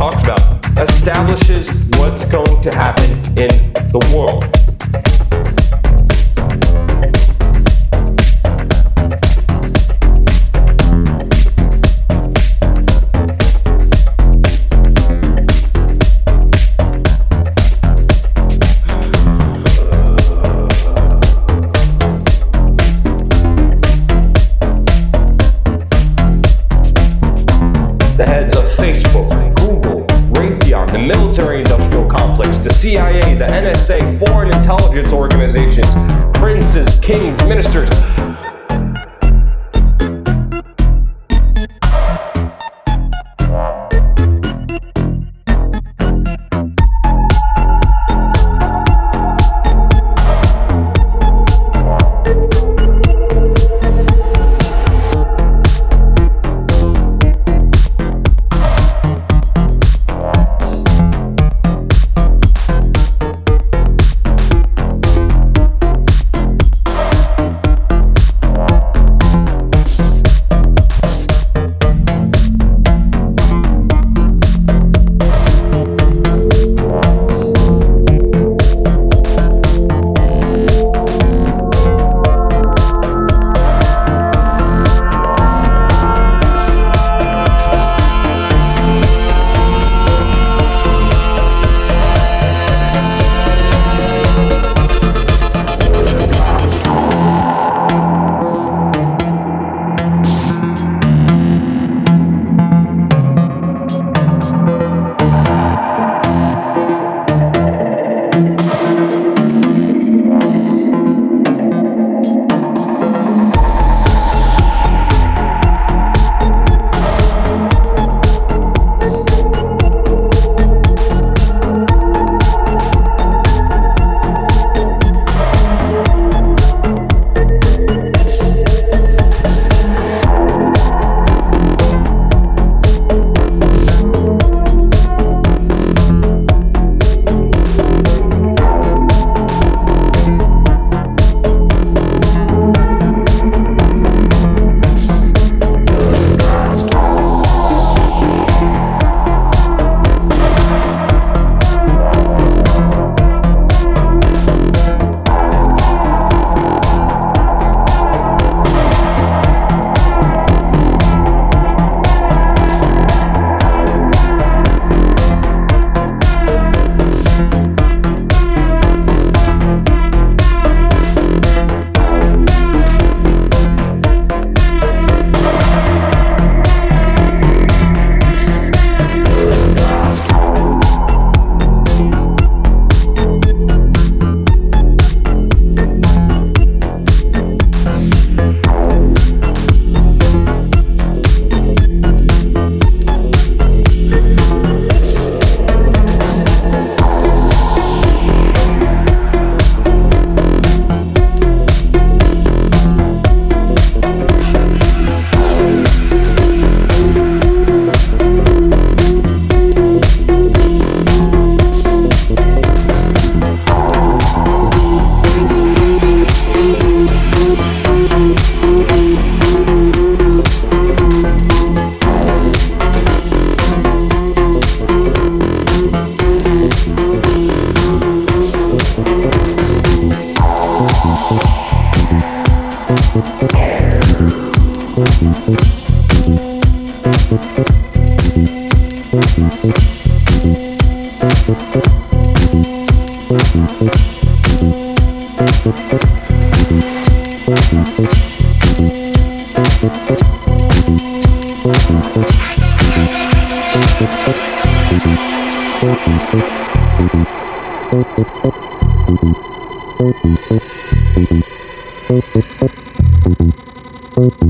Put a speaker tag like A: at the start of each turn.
A: talked about establishes what's going to happen in the world. Thank you.